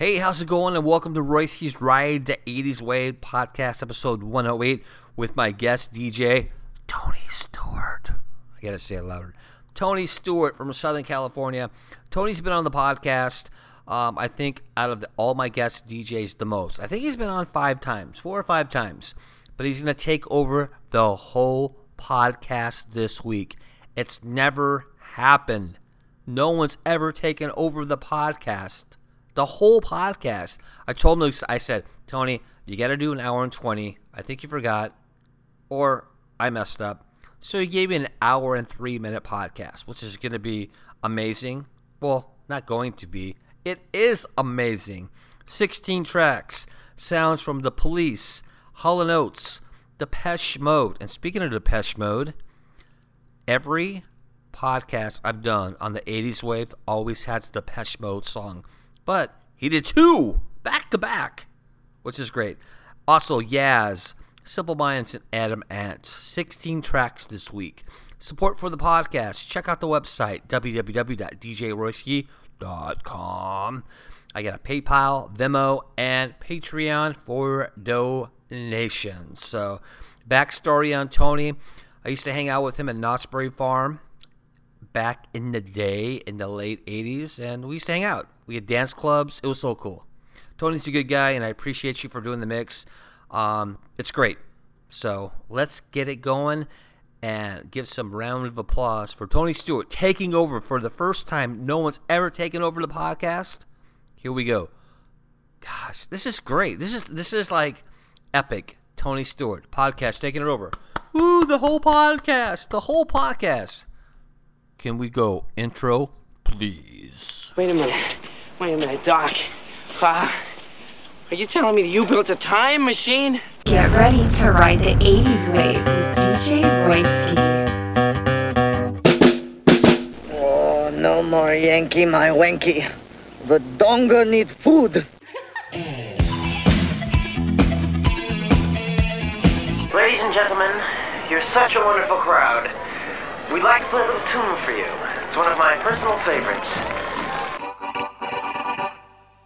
Hey, how's it going? And welcome to Royski's Ride the 80s Wave podcast, episode 108, with my guest DJ, Tony Stewart. I gotta say it louder. Tony Stewart from Southern California. Tony's been on the podcast, um, I think, out of the, all my guest DJs, the most. I think he's been on five times, four or five times. But he's gonna take over the whole podcast this week. It's never happened. No one's ever taken over the podcast. The whole podcast. I told him, I said, Tony, you got to do an hour and 20. I think you forgot, or I messed up. So he gave me an hour and three minute podcast, which is going to be amazing. Well, not going to be. It is amazing. 16 tracks, sounds from The Police, Hall & Oates, Depeche Mode. And speaking of Depeche Mode, every podcast I've done on the 80s wave always has the Depeche Mode song. But he did two back to back, which is great. Also, Yaz, Simple Minds, and Adam Ant. 16 tracks this week. Support for the podcast. Check out the website, www.djroyski.com. I got a PayPal, Venmo, and Patreon for donations. So, backstory on Tony. I used to hang out with him at Knott's Berry Farm back in the day in the late 80s, and we used to hang out. We had dance clubs. It was so cool. Tony's a good guy, and I appreciate you for doing the mix. Um, it's great. So let's get it going and give some round of applause for Tony Stewart taking over for the first time. No one's ever taken over the podcast. Here we go. Gosh, this is great. This is this is like epic. Tony Stewart podcast taking it over. Ooh, the whole podcast, the whole podcast. Can we go intro, please? Wait a minute. Wait a minute, Doc. Uh, are you telling me that you built a time machine? Get ready to ride the 80s wave with DJ Royski. Oh, no more Yankee, my wanky. The Donger need food. Ladies and gentlemen, you're such a wonderful crowd. We'd like to play a little tune for you. It's one of my personal favorites.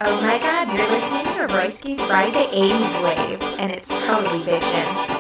Oh my god, you're listening to Royski's Ride the 80s Wave, and it's totally bitchin'.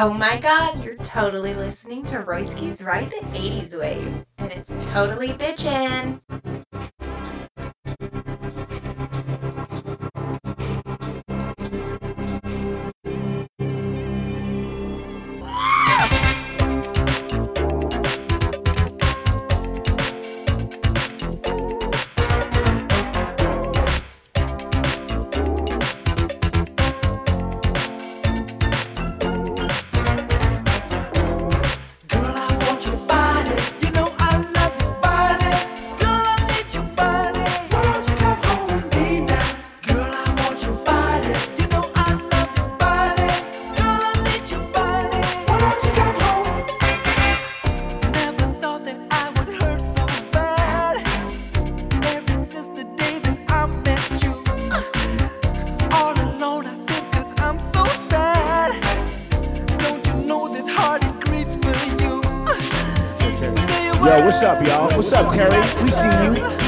Oh my god, you're totally listening to Royski's Ride the 80s Wave, and it's totally bitchin'! Yo, what's up, y'all? What's up, Terry? We see you.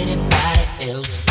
Anybody else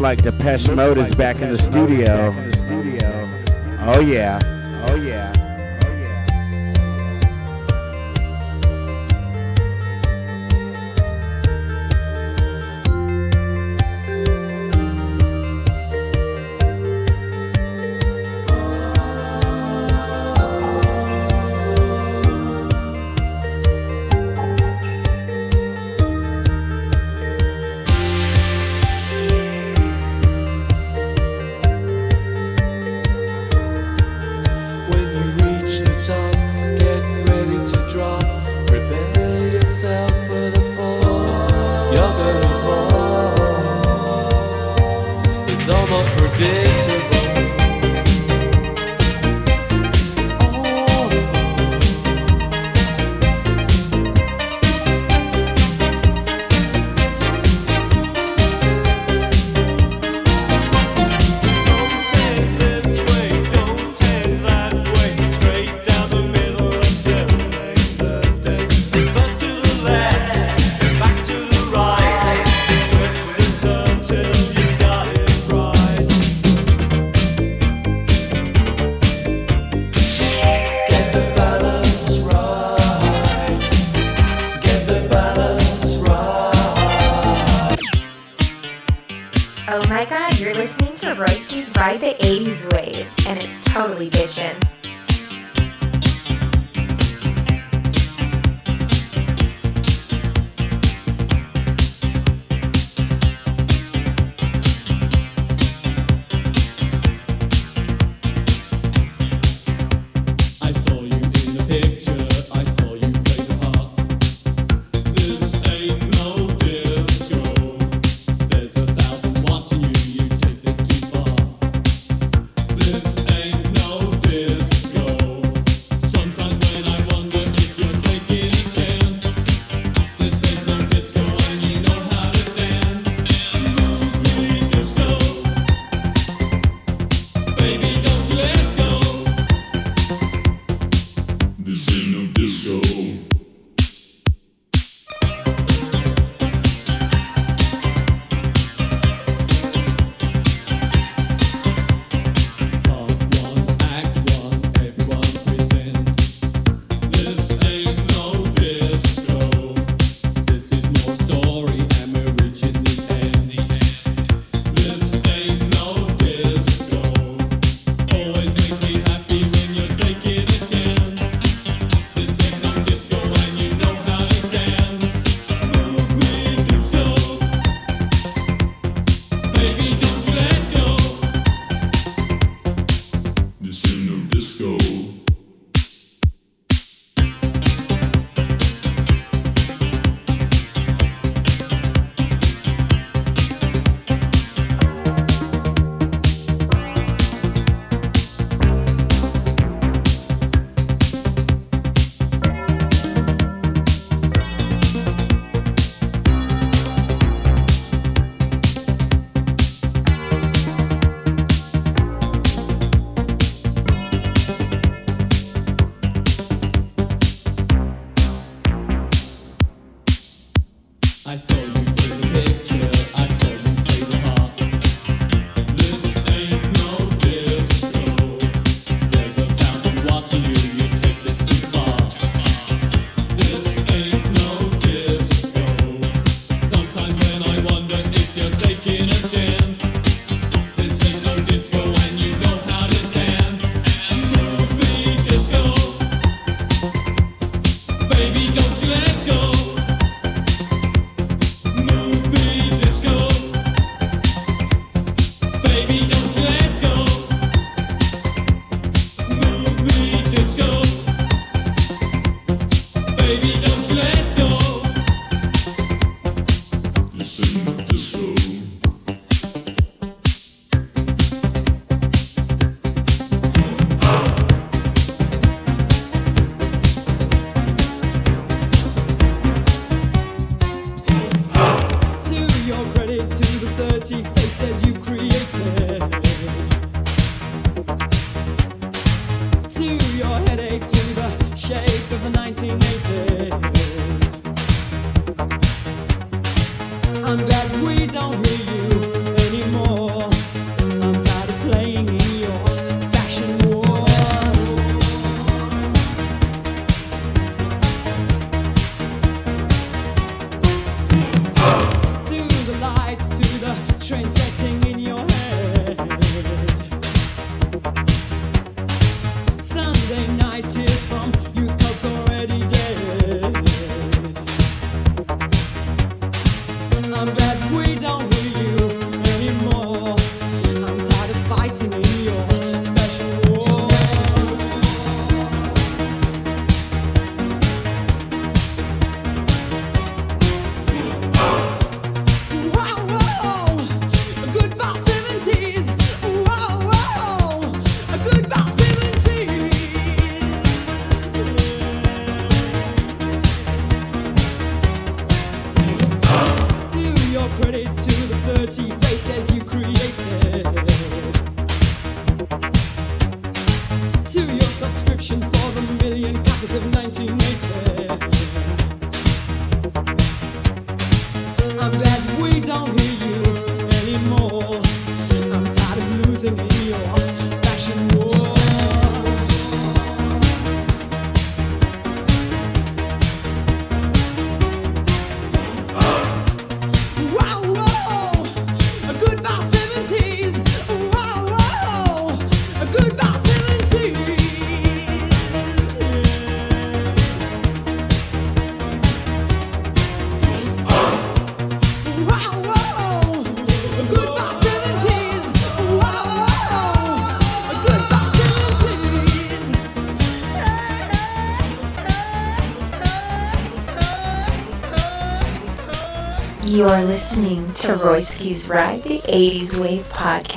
like Depeche Mode is back in the studio. Oh yeah. Disco. You are listening to Royski's Ride the 80s Wave podcast.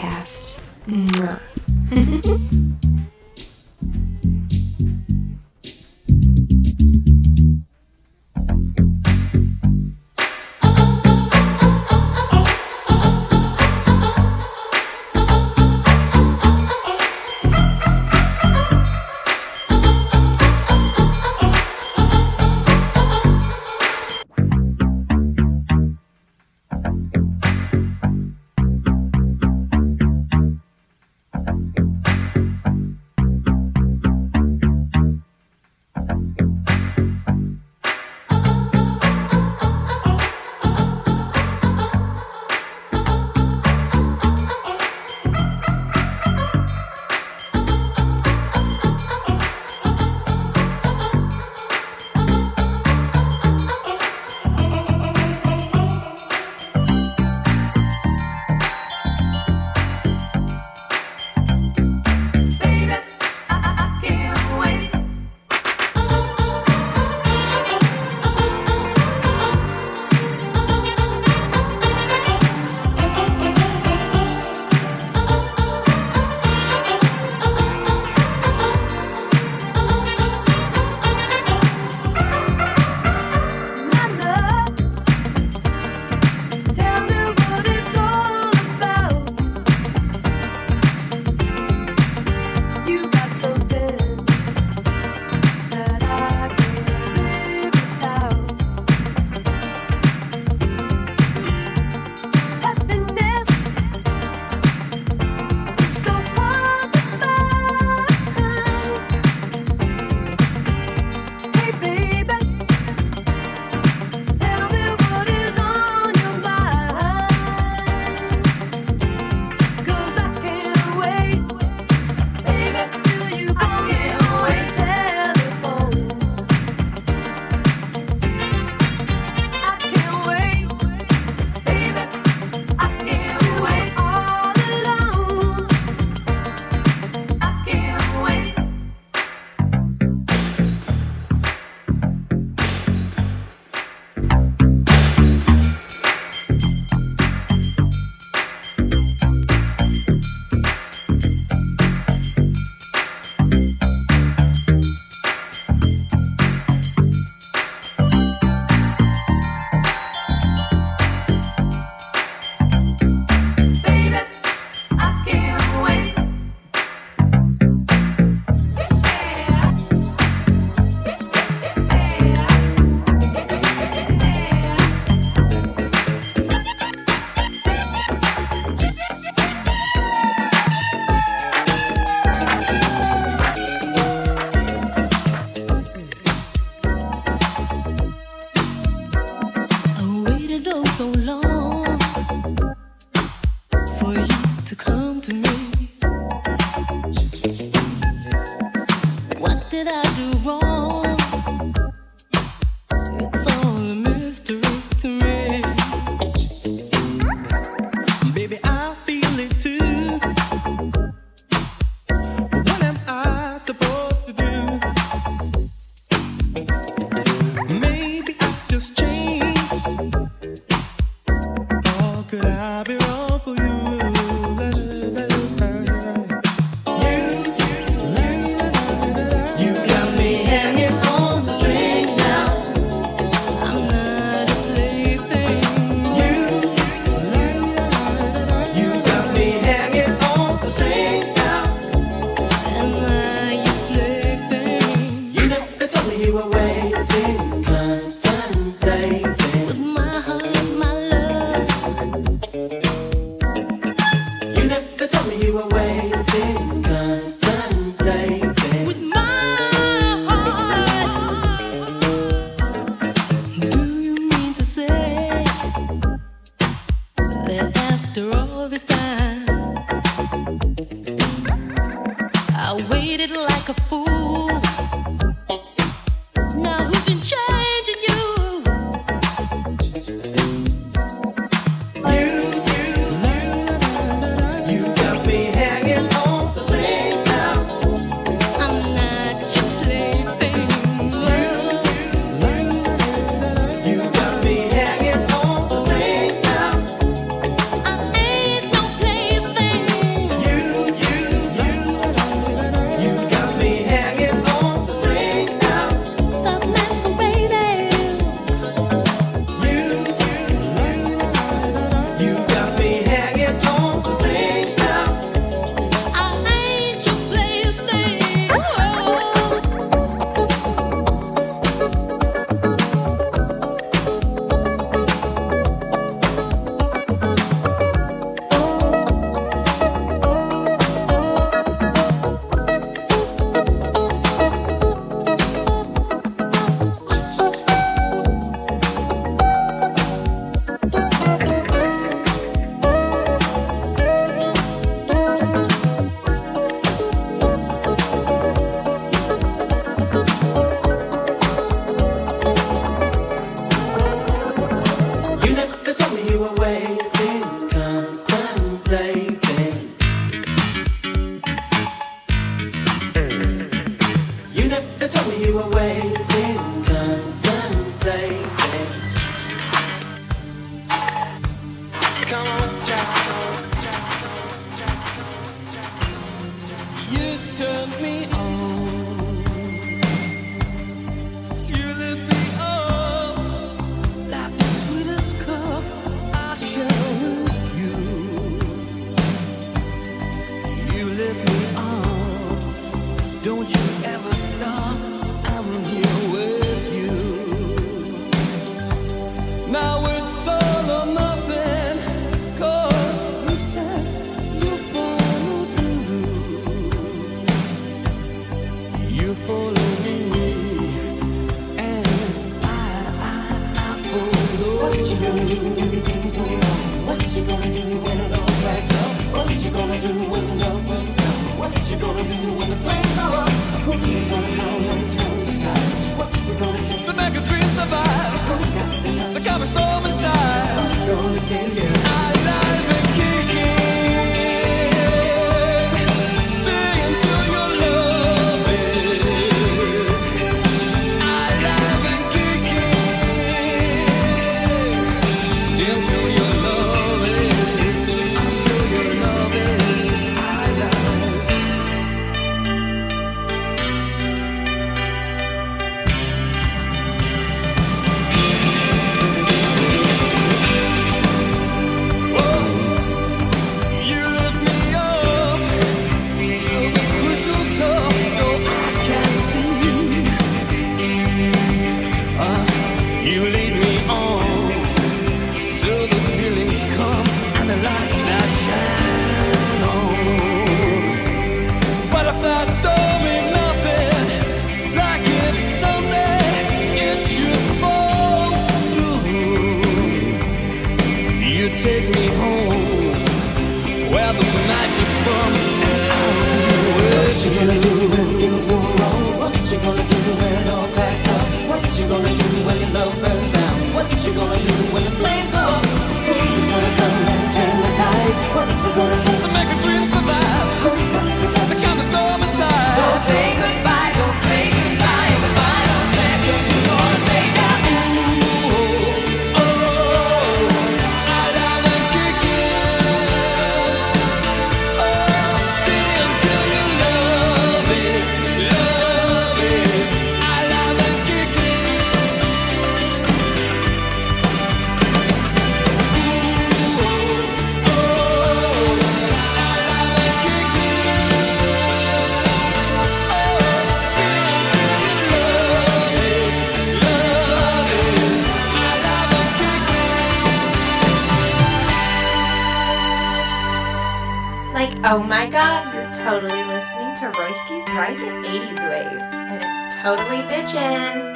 Ride the 80s Wave, and it's totally bitchin'.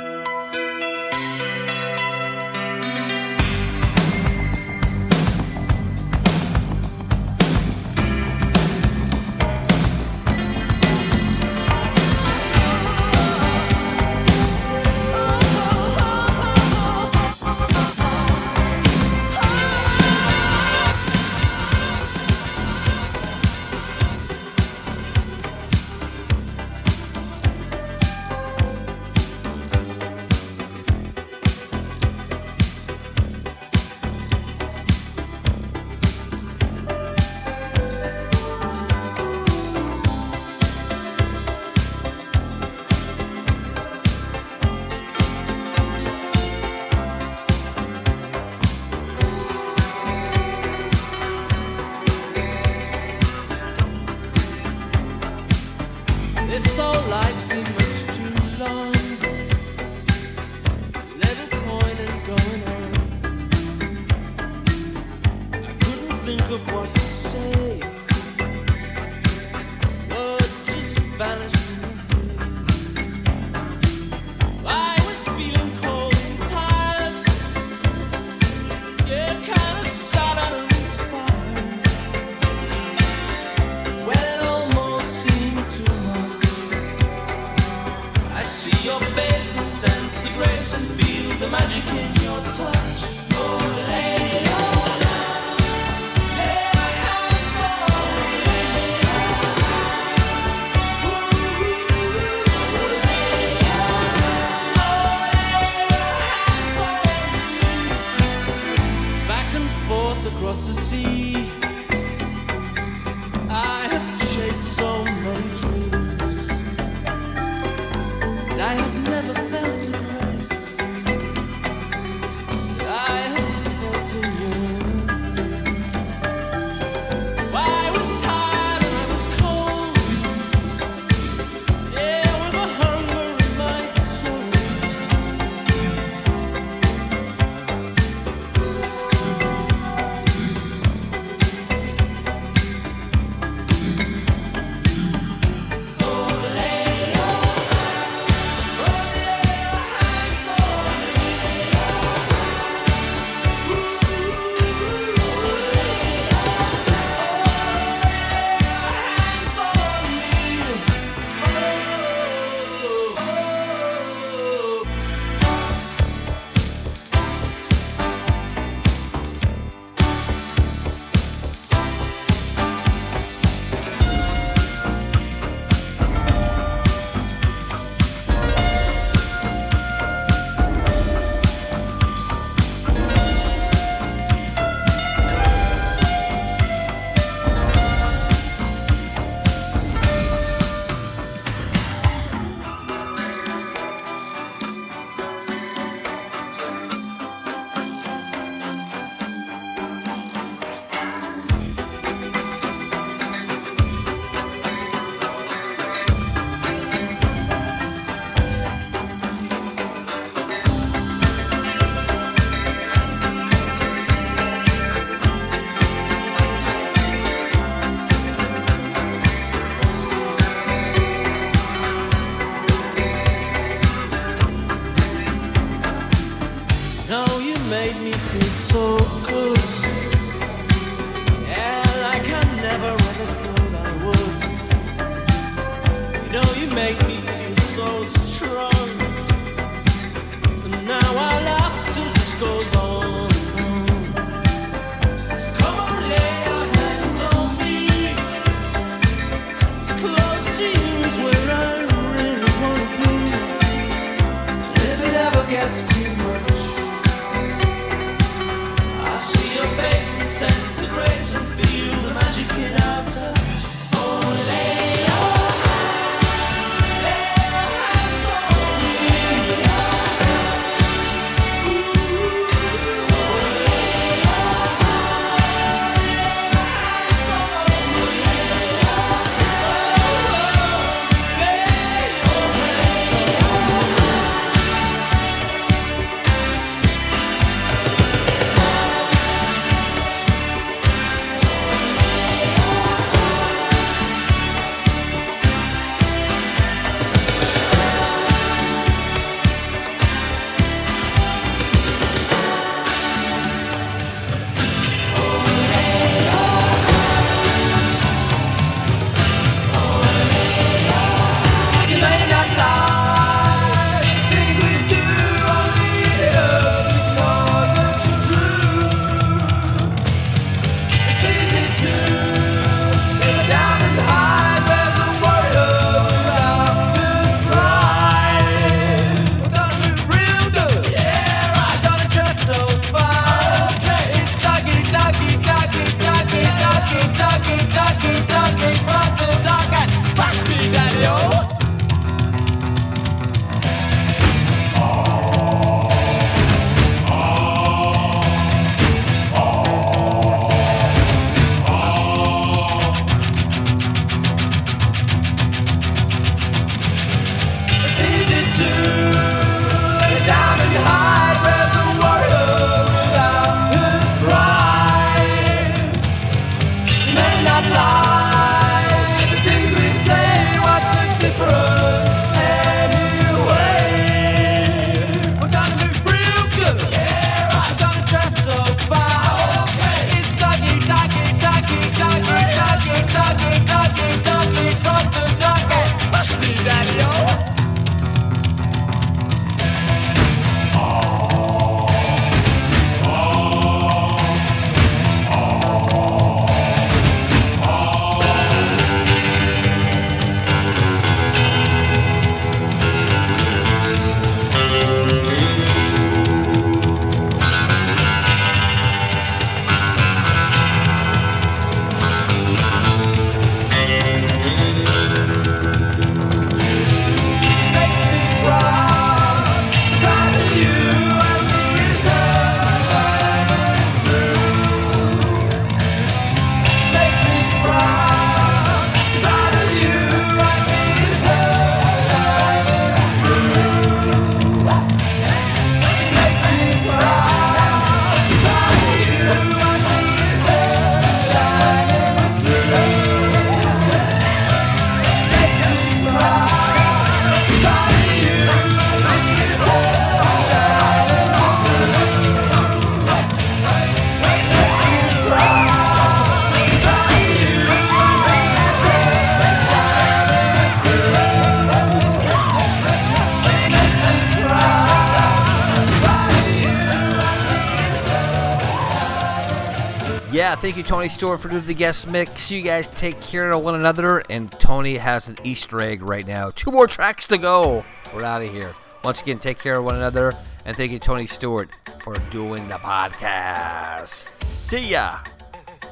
Thank you, Tony Stewart, for doing the guest mix. You guys take care of one another, and Tony has an Easter egg right now. Two more tracks to go. We're out of here. Once again, take care of one another, and thank you, Tony Stewart, for doing the podcast. See ya.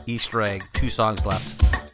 Easter egg. Two songs left.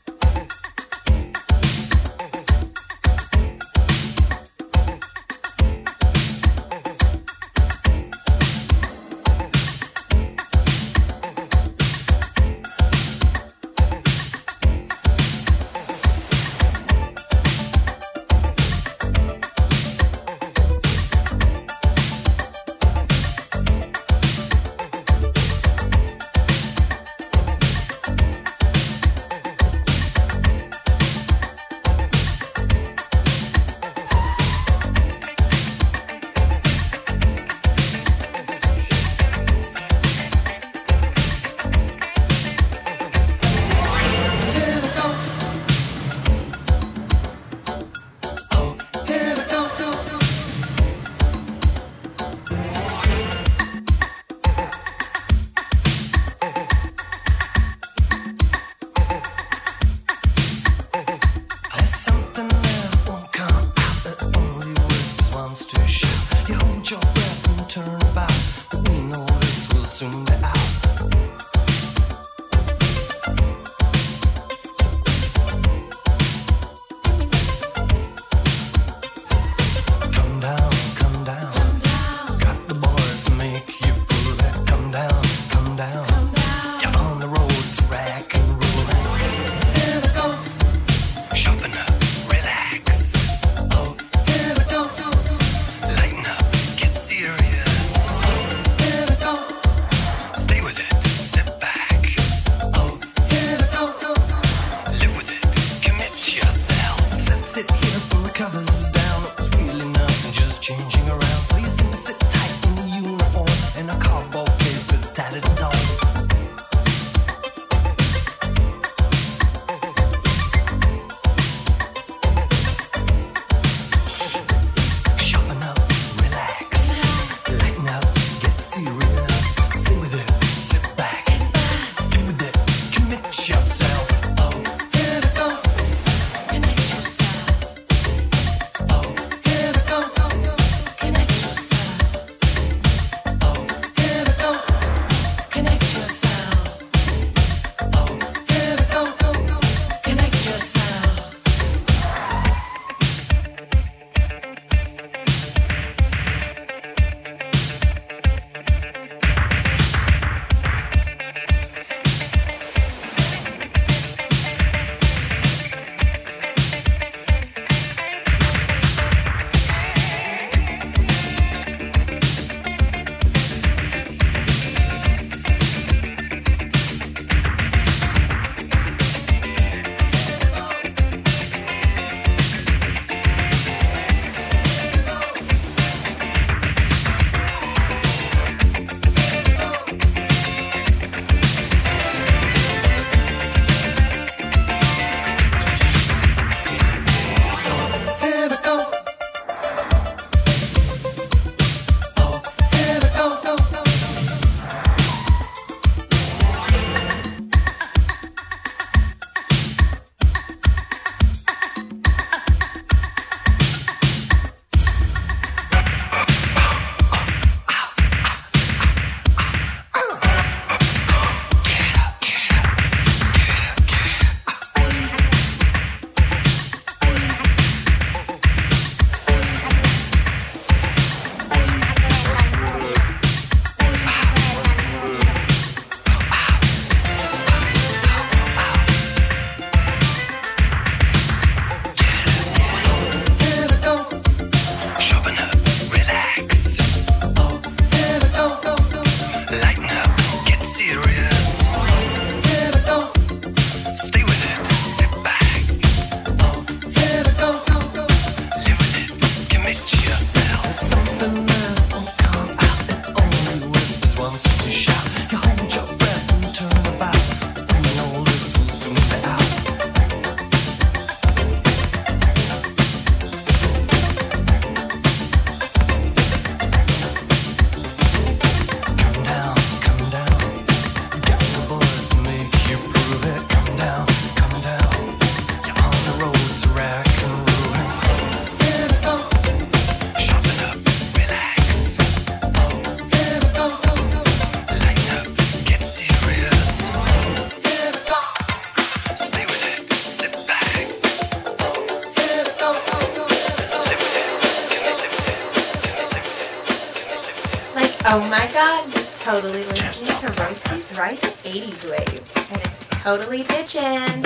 80s Wave. And it's totally bitchin'.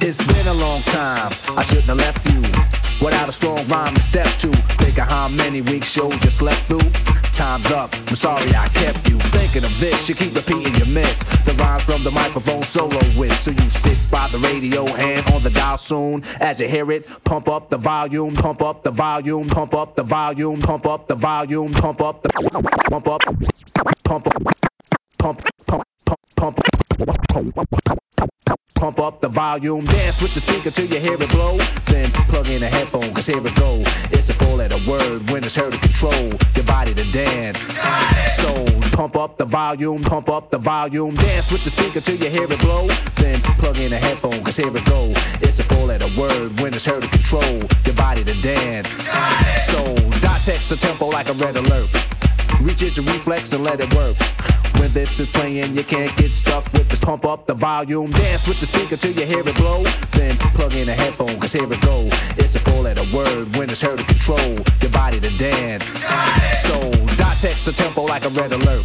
It's been a long time. I shouldn't have left you without a strong rhyme and step to. Think of how many week shows you slept through. Time's up. I'm sorry I kept you thinking of this. You keep repeating your miss. The rhyme from the microphone solo with. So you sit by the radio, hand on the dial soon. As you hear it, pump up the volume, pump up the volume, pump up the volume, pump up the volume, pump up the pump up, pump up, pump pump pump pump up the volume, dance with the speaker till you hear it blow. Then plug in a headphone, cause here it go. It's a four letter word when it's heard to control your body to dance. So pump up the volume, pump up the volume, dance with the speaker till you hear it blow. Then plug in a headphone, cause here it go. It's a four letter word when it's heard to control your body to dance. So dot text tempo like a red alert. Reach your reflex and let it work. When this is playing, you can't get stuck with this. Pump up the volume, dance with the speaker till you hear it blow. Then plug in a headphone, cause here it go. It's a four letter word when it's heard to control your body to dance. So, dot text a tempo like a red alert.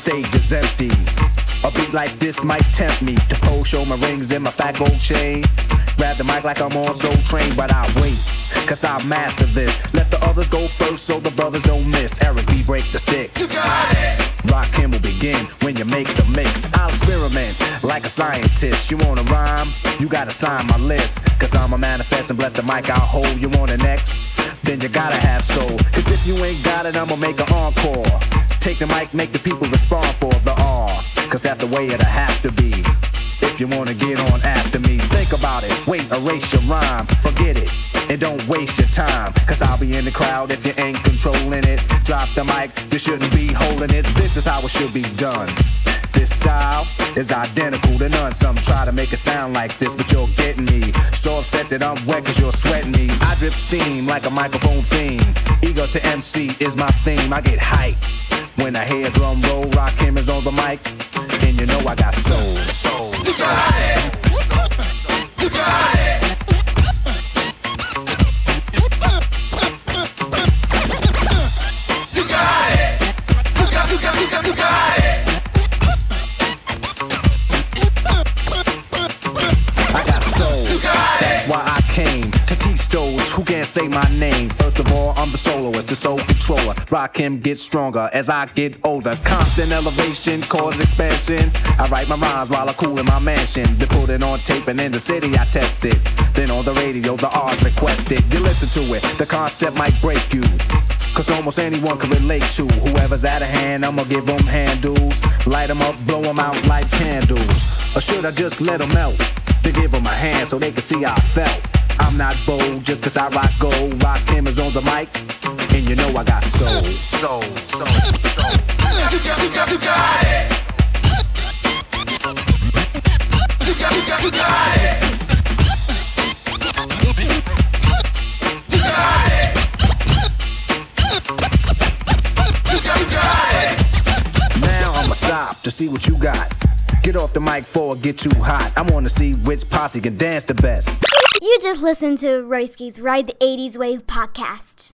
Stage is empty. A beat like this might tempt me to pose, show my rings and my fat gold chain. Grab the mic like I'm on Soul Train, but I wait, cause I master this. Let the others go first so the brothers don't miss. Eric B. break the sticks. You got it! Rakim will begin when you make the mix. I'll experiment like a scientist. You wanna rhyme? You gotta sign my list. Cause I'm a manifest and bless the mic I'll hold. You want an X? Then you gotta have soul. Cause if you ain't got it, I'ma make an encore. Take the mic, make the people respond for the R. Cause that's the way it'll have to be. If you wanna get on after me, think about it. Wait, erase your rhyme, forget it. And don't waste your time. Cause I'll be in the crowd if you ain't controlling it. Drop the mic, you shouldn't be holding it. This is how it should be done. This style is identical to none. Some try to make it sound like this, but you're getting me. So upset that I'm wet cause you're sweating me. I drip steam like a microphone theme. Ego to MC is my theme. I get hype when I hear drum roll. Rakim is on the mic. And you know I got soul. soul. You got it. You got it. Say my name. First of all, I'm the soloist, the soul controller. Rakim, get stronger as I get older. Constant elevation, cause expansion. I write my rhymes while I cool in my mansion. They put it on tape and in the city I test it. Then on the radio, the R's requested. You listen to it, the concept might break you. Cause almost anyone can relate to whoever's out of hand. I'ma give them handles, light them up, blow them out like candles. Or should I just let them melt? Then give them a hand so they can see how I felt. I'm not bold just cause I rock gold. Rock cameras on the mic, and you know I got soul. Soul, soul, soul. You got, you got, you got it. You got, you got, you got it. You got it. You got, you got it. Now I'ma stop to see what you got. Get off the mic before it get too hot. I wanna see which posse can dance the best. You just listened to Royski's Ride the 80s Wave podcast.